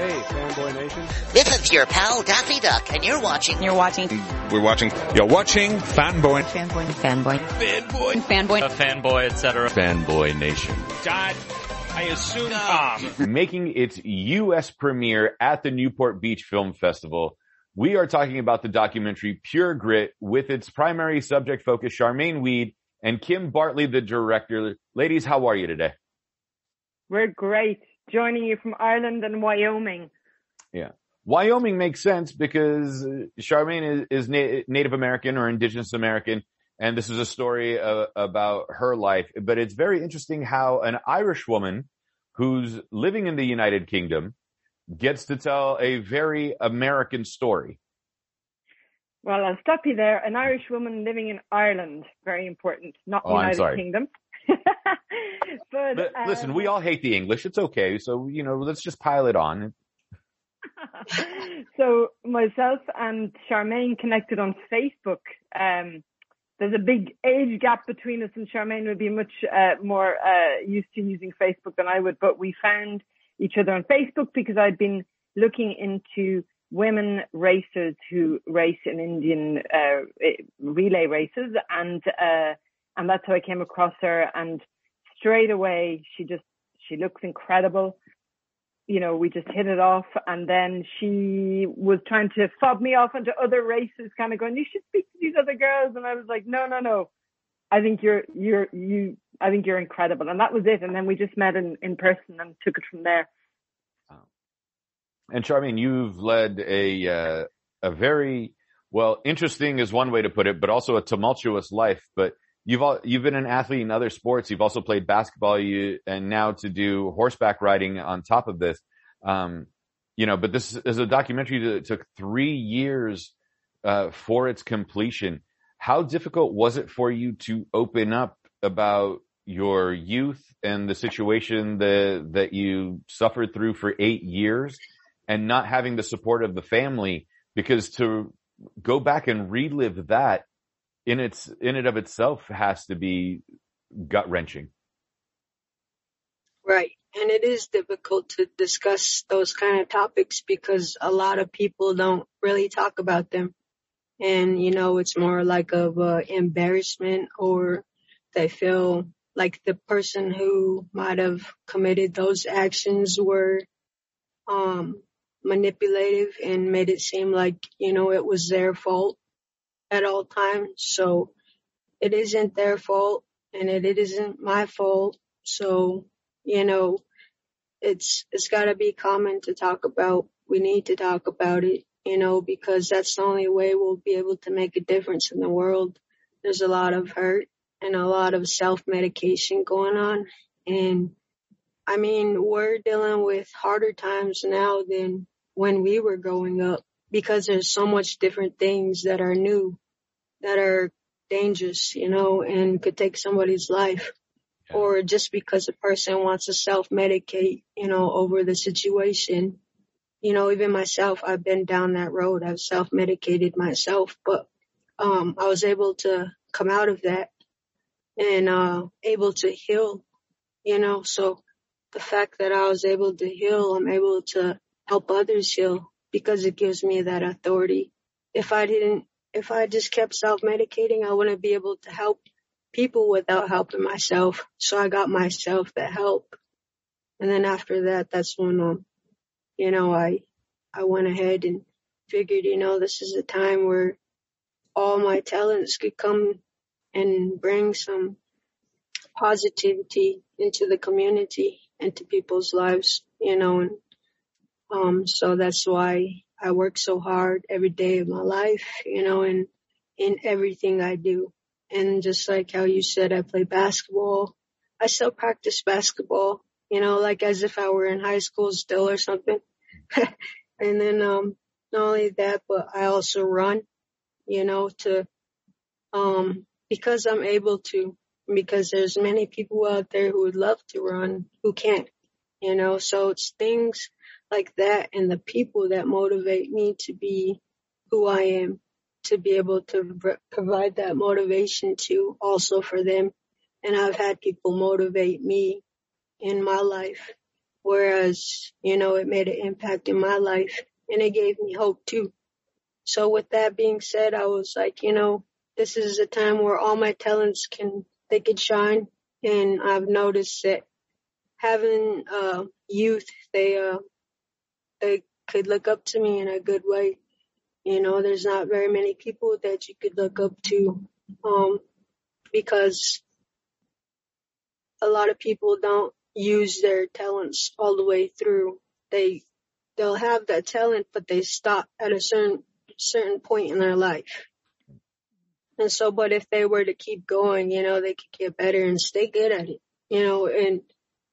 Hey, Fanboy Nation. This is your pal Daffy Duck, and you're watching. You're watching. We're watching. You're watching Fanboy. Fanboy. Fanboy. Fanboy. Fanboy. A fanboy, etc. Fanboy Nation. Dad, I assume Tom. Um, Making its U.S. premiere at the Newport Beach Film Festival. We are talking about the documentary Pure Grit with its primary subject focus, Charmaine Weed and Kim Bartley, the director. Ladies, how are you today? We're great. Joining you from Ireland and Wyoming. Yeah. Wyoming makes sense because Charmaine is, is na- Native American or Indigenous American, and this is a story uh, about her life. But it's very interesting how an Irish woman who's living in the United Kingdom gets to tell a very American story. Well, I'll stop you there. An Irish woman living in Ireland, very important, not Oh, I'm United sorry. Kingdom. but But listen, um, we all hate the English. It's okay. So, you know, let's just pile it on. so myself and Charmaine connected on Facebook. Um, there's a big age gap between us, and Charmaine would be much uh, more uh, used to using Facebook than I would. But we found each other on Facebook because I'd been looking into women racers who race in Indian uh, relay races, and uh, and that's how I came across her. And straight away, she just she looks incredible you know, we just hit it off. And then she was trying to fob me off into other races, kind of going, you should speak to these other girls. And I was like, no, no, no. I think you're, you're, you, I think you're incredible. And that was it. And then we just met in, in person and took it from there. And Charmaine, you've led a, uh, a very, well, interesting is one way to put it, but also a tumultuous life. But you've all, you've been an athlete in other sports. You've also played basketball. You and now to do horseback riding on top of this. Um, you know, but this is a documentary that took three years uh, for its completion. How difficult was it for you to open up about your youth and the situation that that you suffered through for eight years, and not having the support of the family? Because to go back and relive that in its in and of itself has to be gut wrenching. Right. And it is difficult to discuss those kind of topics because a lot of people don't really talk about them. And, you know, it's more like of embarrassment or they feel like the person who might have committed those actions were, um, manipulative and made it seem like, you know, it was their fault at all times. So it isn't their fault and it, it isn't my fault. So, you know, it's, it's gotta be common to talk about. We need to talk about it, you know, because that's the only way we'll be able to make a difference in the world. There's a lot of hurt and a lot of self-medication going on. And I mean, we're dealing with harder times now than when we were growing up because there's so much different things that are new, that are dangerous, you know, and could take somebody's life. Or just because a person wants to self-medicate, you know, over the situation. You know, even myself, I've been down that road. I've self-medicated myself, but, um, I was able to come out of that and, uh, able to heal, you know, so the fact that I was able to heal, I'm able to help others heal because it gives me that authority. If I didn't, if I just kept self-medicating, I wouldn't be able to help people without helping myself. So I got myself that help. And then after that, that's when, um, you know, I, I went ahead and figured, you know, this is a time where all my talents could come and bring some positivity into the community, into people's lives, you know, and, um, so that's why I work so hard every day of my life, you know, and in everything I do. And just like how you said, I play basketball. I still practice basketball, you know, like as if I were in high school still or something. and then, um, not only that, but I also run, you know, to, um, because I'm able to, because there's many people out there who would love to run who can't, you know, so it's things like that and the people that motivate me to be who I am, to be able to provide that motivation to also for them. And I've had people motivate me in my life whereas, you know, it made an impact in my life and it gave me hope too. So with that being said, I was like, you know, this is a time where all my talents can, they could shine. And I've noticed that having, uh, youth, they, uh, they could look up to me in a good way. You know, there's not very many people that you could look up to, um, because a lot of people don't use their talents all the way through. They, they'll have that talent, but they stop at a certain, certain point in their life. And so, but if they were to keep going, you know, they could get better and stay good at it, you know, and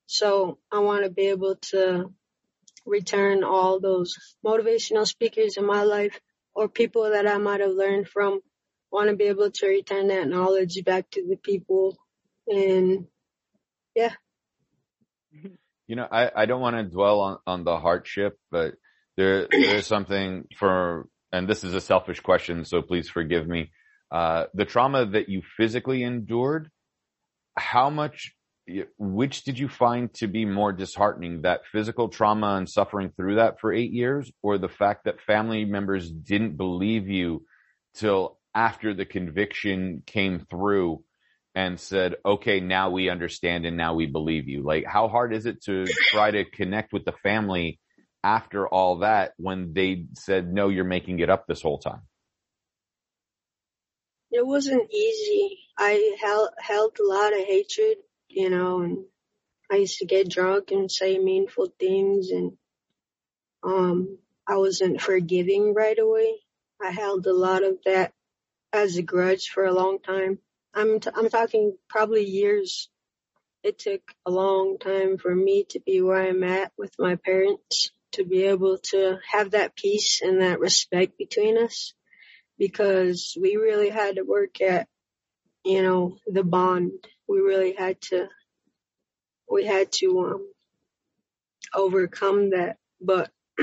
so I want to be able to return all those motivational speakers in my life or people that I might have learned from want to be able to return that knowledge back to the people and yeah. You know, I, I don't want to dwell on, on the hardship, but there, there's something for, and this is a selfish question, so please forgive me. Uh, the trauma that you physically endured, how much, which did you find to be more disheartening, that physical trauma and suffering through that for eight years, or the fact that family members didn't believe you till after the conviction came through and said, okay, now we understand and now we believe you? Like, how hard is it to try to connect with the family after all that when they said, no, you're making it up this whole time? It wasn't easy. I held, held a lot of hatred, you know, and I used to get drunk and say meaningful things and, um, I wasn't forgiving right away. I held a lot of that as a grudge for a long time. I'm t- I'm talking probably years. It took a long time for me to be where I'm at with my parents, to be able to have that peace and that respect between us, because we really had to work at, you know, the bond. We really had to, we had to um, overcome that. But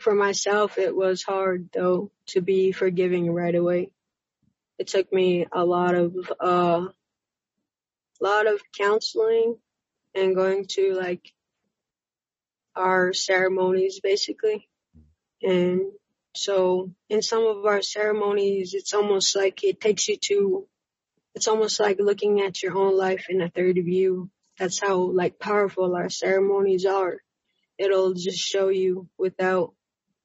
for myself, it was hard though to be forgiving right away it took me a lot of uh a lot of counseling and going to like our ceremonies basically. And so in some of our ceremonies it's almost like it takes you to it's almost like looking at your own life in a third view. That's how like powerful our ceremonies are. It'll just show you without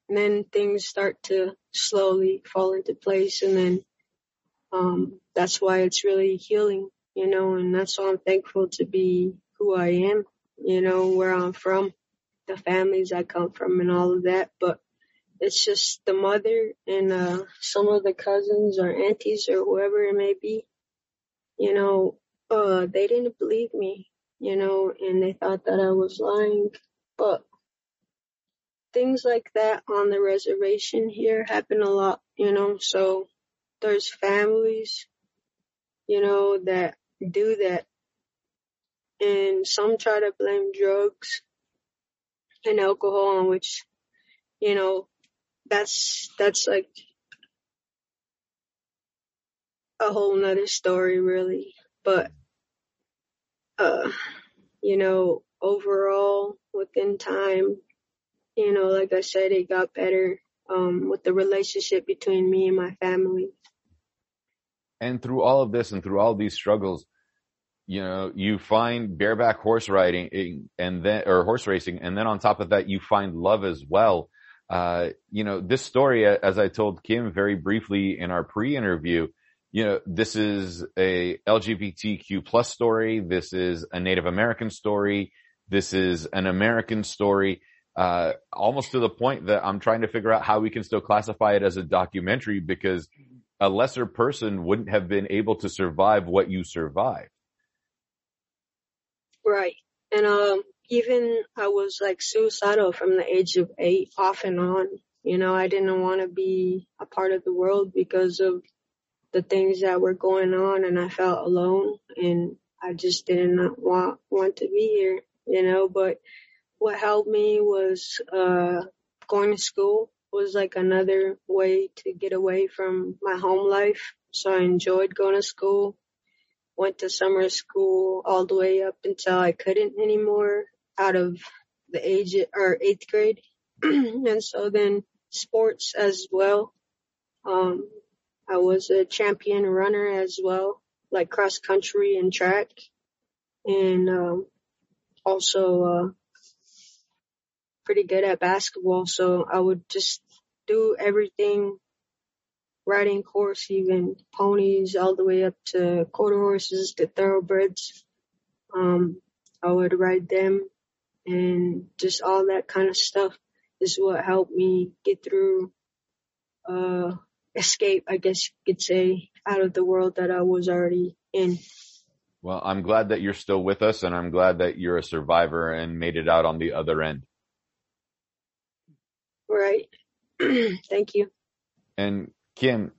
and then things start to slowly fall into place and then um, that's why it's really healing, you know, and that's why I'm thankful to be who I am, you know, where I'm from, the families I come from and all of that. But it's just the mother and, uh, some of the cousins or aunties or whoever it may be, you know, uh, they didn't believe me, you know, and they thought that I was lying, but things like that on the reservation here happen a lot, you know, so there's families, you know, that do that. And some try to blame drugs and alcohol, on which, you know, that's, that's like a whole nother story really. But, uh, you know, overall within time, you know, like I said, it got better, um, with the relationship between me and my family and through all of this and through all these struggles, you know, you find bareback horse riding and then, or horse racing. And then on top of that, you find love as well. Uh, you know, this story, as I told Kim very briefly in our pre-interview, you know, this is a LGBTQ plus story. This is a Native American story. This is an American story. Uh, almost to the point that I'm trying to figure out how we can still classify it as a documentary because a lesser person wouldn't have been able to survive what you survived. Right. And, um, even I was like suicidal from the age of eight off and on. You know, I didn't want to be a part of the world because of the things that were going on and I felt alone and I just didn't want, want to be here, you know, but what helped me was, uh, going to school was like another way to get away from my home life. So I enjoyed going to school, went to summer school all the way up until I couldn't anymore. out of the age or eighth grade. and so then sports as well. Um, I was a champion runner as well, like cross country and track. And, um, also, uh, pretty good at basketball. So I would just do everything riding horse, even ponies all the way up to quarter horses to thoroughbreds. Um, I would ride them and just all that kind of stuff is what helped me get through, uh, escape, I guess you could say, out of the world that I was already in. Well, I'm glad that you're still with us and I'm glad that you're a survivor and made it out on the other end. Right. Thank you. And Kim,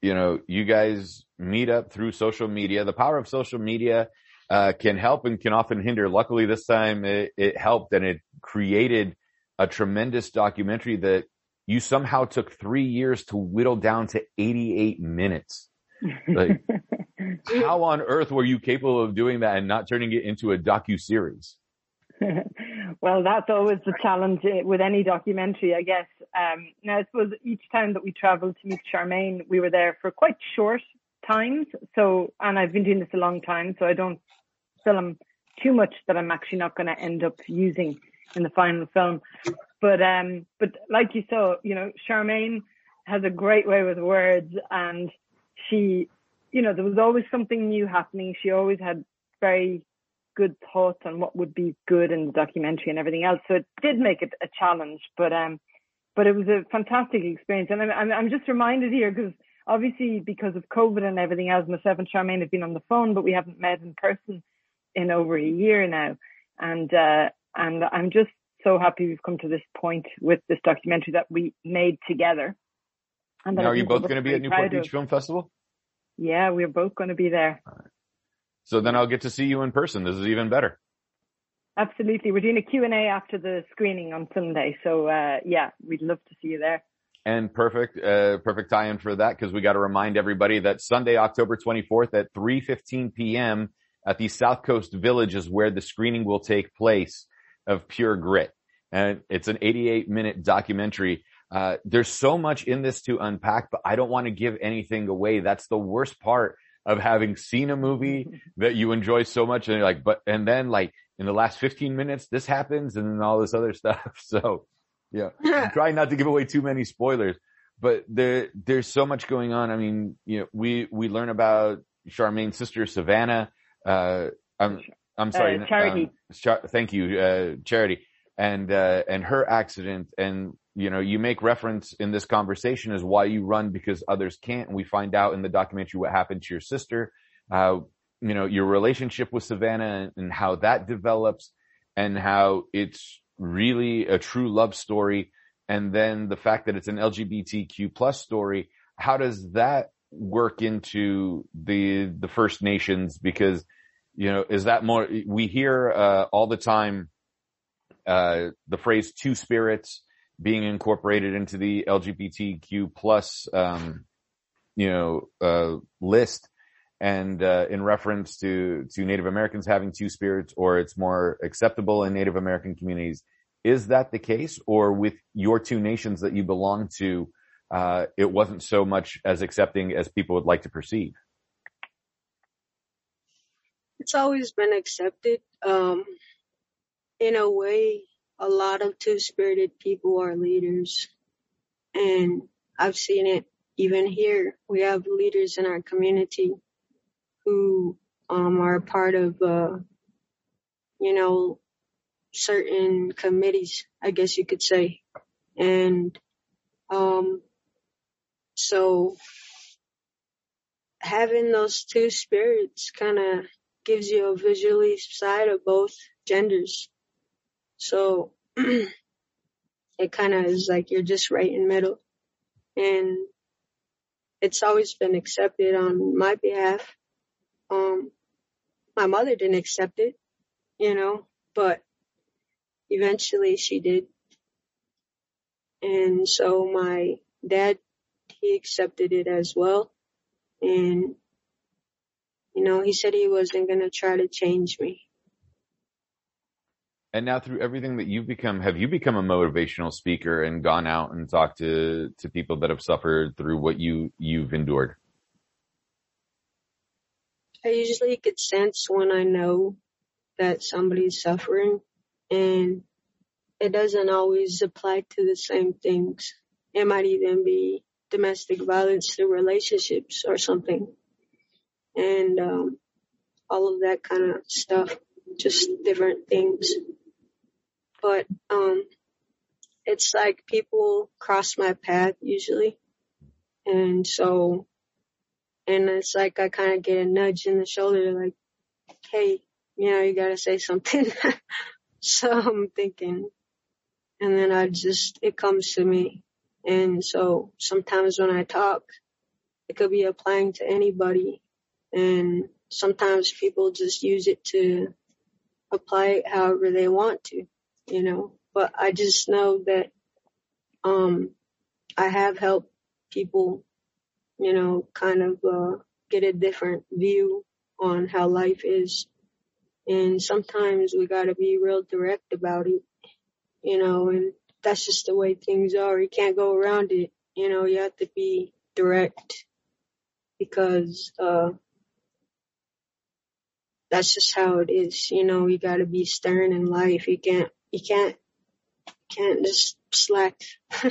you know, you guys meet up through social media. The power of social media uh, can help and can often hinder. Luckily, this time it, it helped and it created a tremendous documentary that you somehow took three years to whittle down to 88 minutes. Like, how on earth were you capable of doing that and not turning it into a docu series? well, that's always the challenge with any documentary, I guess. Um, now, I suppose each time that we traveled to meet Charmaine, we were there for quite short times. So, and I've been doing this a long time, so I don't film too much that I'm actually not going to end up using in the final film. But, um, but like you saw, you know, Charmaine has a great way with words and she, you know, there was always something new happening. She always had very good thoughts on what would be good in the documentary and everything else. So it did make it a challenge, but, um, but it was a fantastic experience. And I'm, I'm just reminded here because obviously because of COVID and everything else, myself and Charmaine have been on the phone, but we haven't met in person in over a year now. And, uh, and I'm just so happy we've come to this point with this documentary that we made together. And now, are you both going to be at Newport Beach of. Film Festival? Yeah, we're both going to be there. So then I'll get to see you in person. This is even better. Absolutely. We're doing a Q&A after the screening on Sunday. So, uh, yeah, we'd love to see you there. And perfect, uh, perfect tie-in for that because we got to remind everybody that Sunday, October 24th at 3.15 p.m. at the South Coast Village is where the screening will take place of Pure Grit. And it's an 88 minute documentary. Uh, there's so much in this to unpack, but I don't want to give anything away. That's the worst part of having seen a movie that you enjoy so much and you're like, but, and then like in the last 15 minutes, this happens and then all this other stuff. So yeah, I'm trying not to give away too many spoilers, but there, there's so much going on. I mean, you know, we, we learn about Charmaine's sister, Savannah. Uh, I'm, I'm sorry. Uh, charity. Um, char- thank you, uh, Charity. And, uh, and her accident and, you know, you make reference in this conversation as why you run because others can't. And we find out in the documentary what happened to your sister, uh, you know, your relationship with Savannah and, and how that develops and how it's really a true love story. And then the fact that it's an LGBTQ plus story. How does that work into the, the First Nations? Because, you know, is that more, we hear, uh, all the time, uh, the phrase two spirits being incorporated into the LGBTQ plus, um, you know, uh, list and, uh, in reference to, to Native Americans having two spirits or it's more acceptable in Native American communities. Is that the case or with your two nations that you belong to, uh, it wasn't so much as accepting as people would like to perceive? It's always been accepted. Um, in a way, a lot of two-spirited people are leaders. And I've seen it even here. We have leaders in our community who, um, are part of, uh, you know, certain committees, I guess you could say. And, um, so having those two spirits kind of gives you a visually side of both genders. So it kind of is like you're just right in middle. And it's always been accepted on my behalf. Um, my mother didn't accept it, you know, but eventually she did. And so my dad, he accepted it as well. And you know, he said he wasn't going to try to change me. And now through everything that you've become, have you become a motivational speaker and gone out and talked to, to people that have suffered through what you, you've endured? I usually get sense when I know that somebody's suffering and it doesn't always apply to the same things. It might even be domestic violence through relationships or something. And, um, all of that kind of stuff, just different things. But, um, it's like people cross my path usually. And so, and it's like I kind of get a nudge in the shoulder like, hey, you know, you gotta say something. so I'm thinking, and then I just, it comes to me. And so sometimes when I talk, it could be applying to anybody. And sometimes people just use it to apply it however they want to, you know, but I just know that, um, I have helped people, you know, kind of, uh, get a different view on how life is. And sometimes we gotta be real direct about it, you know, and that's just the way things are. You can't go around it, you know, you have to be direct because, uh, that's just how it is, you know, you gotta be stern in life. You can't, you can't, can't just slack.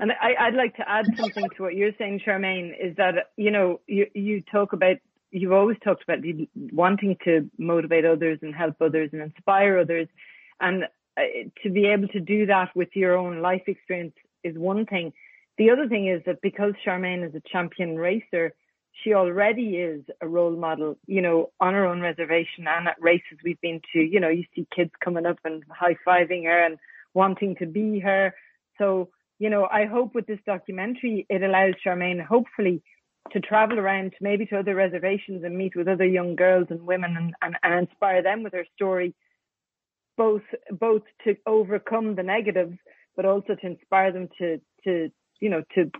And I, I'd like to add something to what you're saying, Charmaine, is that, you know, you, you talk about you've always talked about wanting to motivate others and help others and inspire others. And uh, to be able to do that with your own life experience is one thing. The other thing is that because Charmaine is a champion racer, she already is a role model, you know, on her own reservation and at races we've been to, you know, you see kids coming up and high fiving her and wanting to be her. So, you know, I hope with this documentary, it allows Charmaine, hopefully, to travel around maybe to other reservations and meet with other young girls and women and, and, and inspire them with her story, both both to overcome the negatives, but also to inspire them to to you know to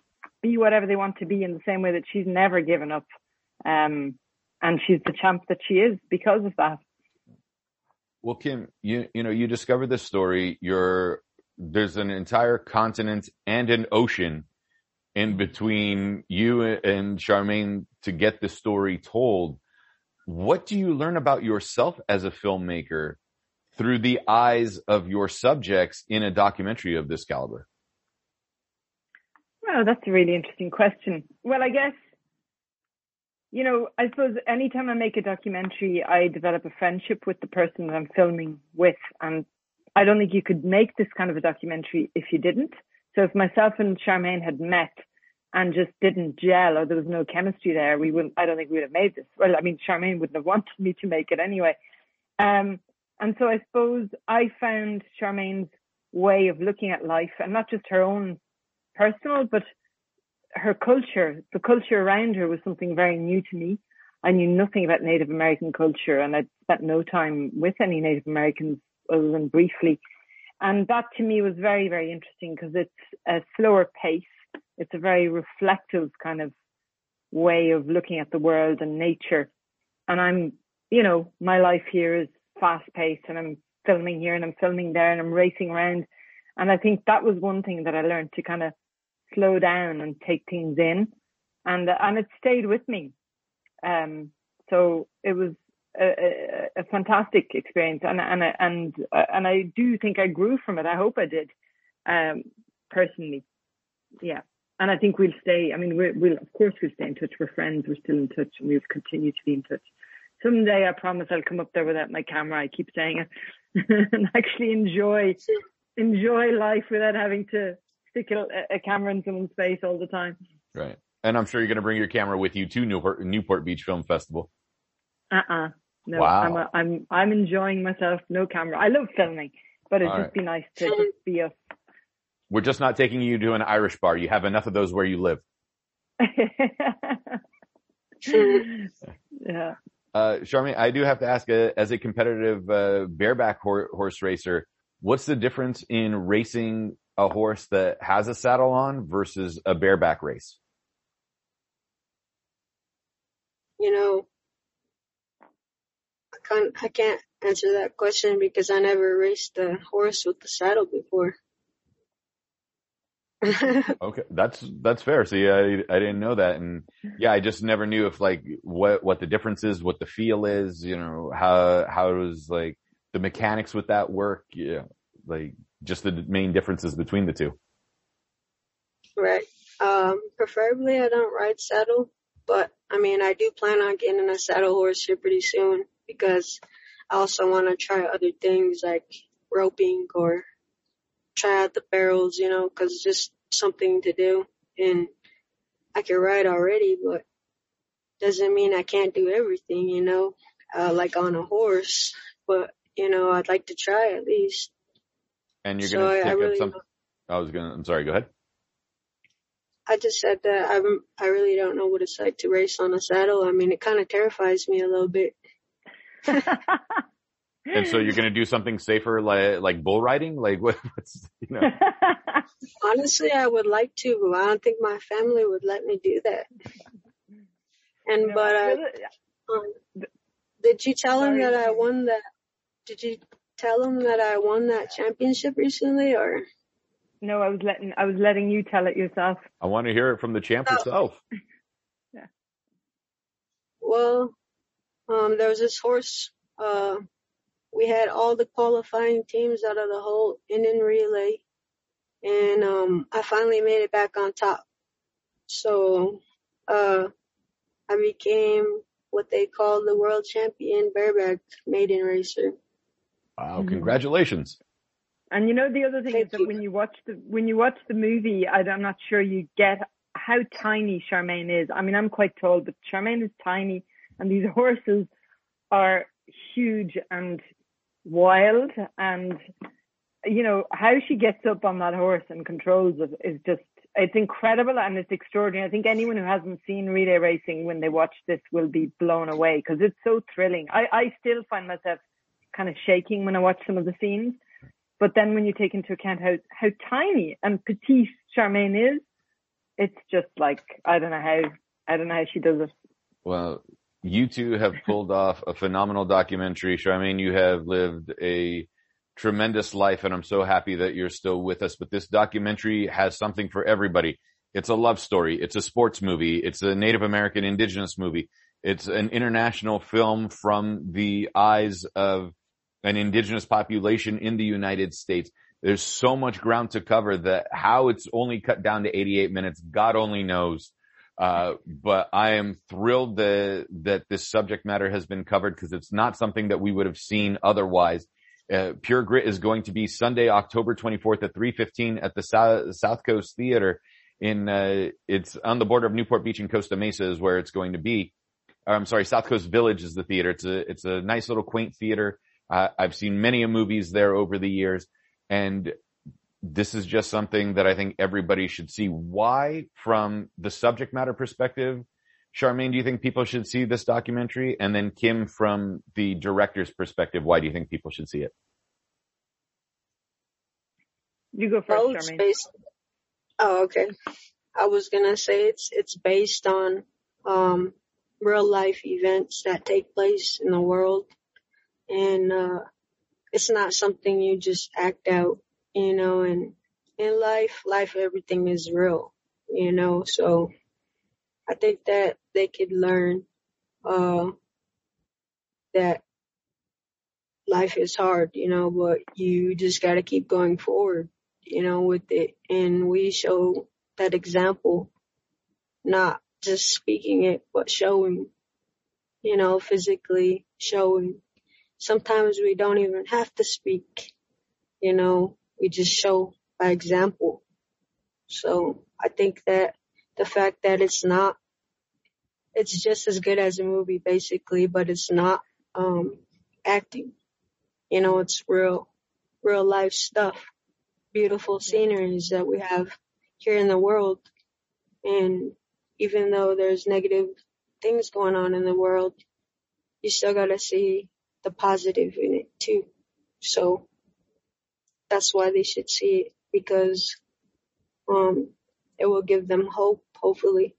be whatever they want to be in the same way that she's never given up, um, and she's the champ that she is because of that. Well, Kim, you you know you discovered this story. You're there's an entire continent and an ocean in between you and Charmaine to get the story told. What do you learn about yourself as a filmmaker through the eyes of your subjects in a documentary of this caliber? Well, that's a really interesting question. Well, I guess, you know, I suppose anytime I make a documentary, I develop a friendship with the person that I'm filming with. And I don't think you could make this kind of a documentary if you didn't. So if myself and Charmaine had met and just didn't gel or there was no chemistry there, we wouldn't, I don't think we would have made this. Well, I mean, Charmaine wouldn't have wanted me to make it anyway. Um, and so I suppose I found Charmaine's way of looking at life and not just her own personal, but her culture, the culture around her was something very new to me. I knew nothing about Native American culture and I'd spent no time with any Native Americans other than briefly. And that to me was very, very interesting because it's a slower pace it's a very reflective kind of way of looking at the world and nature. And I'm, you know, my life here is fast paced and I'm filming here and I'm filming there and I'm racing around. And I think that was one thing that I learned to kind of slow down and take things in. And, and it stayed with me. Um, so it was a, a, a fantastic experience and, and, and, and I do think I grew from it. I hope I did, um, personally. Yeah and I think we'll stay. I mean, we will of course we'll stay in touch. We're friends. We're still in touch, and we'll continue to be in touch. Someday, I promise, I'll come up there without my camera. I keep saying it, and actually enjoy enjoy life without having to stick a, a, camera in someone's face all the time. Right, and I'm sure you're going to bring your camera with you to Newport Newport Beach Film Festival. Uh uh-uh. uh No, wow. I'm a, I'm I'm enjoying myself. No camera. I love filming, but it'd all just right. be nice to just be us we're just not taking you to an Irish bar. You have enough of those where you live. yeah. Uh, Charmaine, I do have to ask, uh, as a competitive uh, bareback hor- horse racer, what's the difference in racing a horse that has a saddle on versus a bareback race? You know, I can't, I can't answer that question because I never raced a horse with the saddle before. Okay, that's that's fair. See, I I didn't know that, and yeah, I just never knew if like what what the difference is, what the feel is, you know, how how it was like the mechanics with that work, yeah, like just the main differences between the two. right. Um, preferably I don't ride saddle, but I mean I do plan on getting a saddle horse here pretty soon because I also want to try other things like roping or try out the barrels, you know, because it's just something to do. And I can ride already, but doesn't mean I can't do everything, you know, uh, like on a horse. But you know, I'd like to try at least. And you're So gonna I- I pick up really some. I was gonna. I'm sorry. Go ahead. I just said that I'm, I really don't know what it's like to race on a saddle. I mean, it kind of terrifies me a little bit. And so you're gonna do something safer, like like bull riding, like what, what's you know. Honestly, I would like to, but I don't think my family would let me do that. And No, but uh, feel um, did you tell him that I won that? Did you tell him that I won that championship recently, or? no, I was letting I was letting you tell it yourself. I want to hear it from the champ Oh. herself. Well, um, there was this horse. Uh, we had all the qualifying teams out of the whole Indian relay, and um, I finally made it back on top. So, uh, I became what they call the world champion bareback maiden racer. Wow! Mhm. Congratulations. And you know the other thing Thank is that you. when you watch the when you watch the movie, I, I'm not sure you get how tiny Charmaine is. I mean, I'm quite tall, but Charmaine is tiny, and these horses are huge and wild. And you know how she gets up on that horse and controls it is just it's incredible and it's extraordinary. I think anyone who hasn't seen relay racing when they watch this will be blown away because it's so thrilling. I, I still find myself kind of shaking when I watch some of the scenes. But then when you take into account how, how tiny and petite Charmaine is, it's just like, I don't know how, I don't know how she does it. Well, you two have pulled off a phenomenal documentary. Charmaine, you have lived a tremendous life and I'm so happy that you're still with us. But this documentary has something for everybody. It's a love story. It's a sports movie. It's a Native American indigenous movie. It's an international film from the eyes of an indigenous population in the United States. There's so much ground to cover that how it's only cut down to 88 minutes, God only knows. Uh, but I am thrilled that, that this subject matter has been covered because it's not something that we would have seen otherwise. Uh, Pure Grit is going to be Sunday, October 24th at 3:15 at the South, South Coast Theater. In uh, it's on the border of Newport Beach and Costa Mesa is where it's going to be. Or, I'm sorry, South Coast Village is the theater. It's a it's a nice little quaint theater. Uh, I've seen many movies there over the years, and this is just something that I think everybody should see. Why, from the subject matter perspective, Charmaine, do you think people should see this documentary? And then Kim, from the director's perspective, why do you think people should see it? You go Well, first, it's Charmaine. based. Oh, okay. I was gonna say it's it's based on um real life events that take place in the world, and uh it's not something you just act out, you know. And in life, life everything is real, you know. So I think that they could learn uh that life is hard, you know, but you just gotta keep going forward you know, with it. And we show that example, not just speaking it, but showing, you know, physically showing. Sometimes we don't even have to speak, you know, we just show by example. So I think that the fact that it's not, it's just as good as a movie basically, but it's not, um, acting. You know, it's real, real life stuff beautiful sceneries that we have here in the world. And even though there's negative things going on in the world, you still gotta see the positive in it too. So that's why they should see it because, um, it will give them hope, hopefully.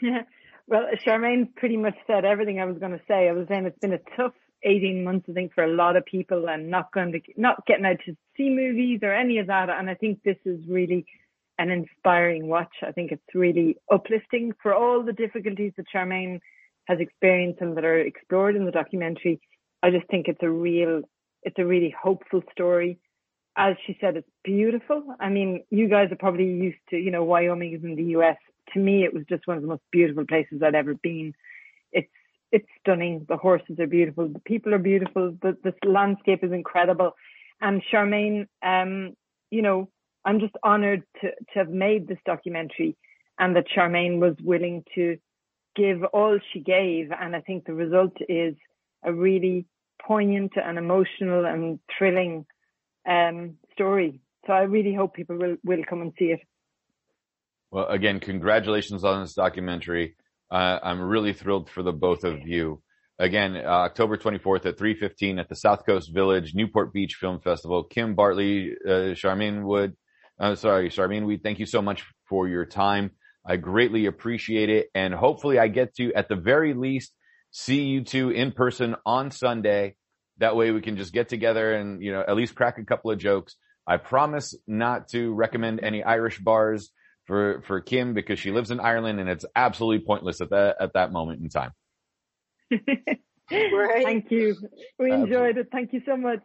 Yeah. well, Charmaine pretty much said everything I was going to say. I was saying it's been a tough 18 months, I think, for a lot of people and not going to, not getting out to see movies or any of that. And I think this is really an inspiring watch. I think it's really uplifting for all the difficulties that Charmaine has experienced and that are explored in the documentary. I just think it's a real, it's a really hopeful story. As she said, it's beautiful. I mean, you guys are probably used to, you know, Wyoming is in the US. To me, it was just one of the most beautiful places I'd ever been. It's it's stunning. The horses are beautiful. The people are beautiful. The the landscape is incredible. And Charmaine, um, you know, I'm just honored to to have made this documentary, and that Charmaine was willing to give all she gave. And I think the result is a really poignant and emotional and thrilling um, story. So I really hope people will will come and see it. Well, again, congratulations on this documentary. Uh, I'm really thrilled for the both of you. Again, uh, October 24th at 3:15 at the South Coast Village Newport Beach Film Festival. Kim Bartley, uh, Charmaine Wood, uh, sorry, Charmaine Weed. Thank you so much for your time. I greatly appreciate it, and hopefully, I get to at the very least see you two in person on Sunday. That way, we can just get together and you know at least crack a couple of jokes. I promise not to recommend any Irish bars for for Kim because she lives in Ireland and it's absolutely pointless at that at that moment in time. right. Thank you. We enjoyed it. Thank you so much.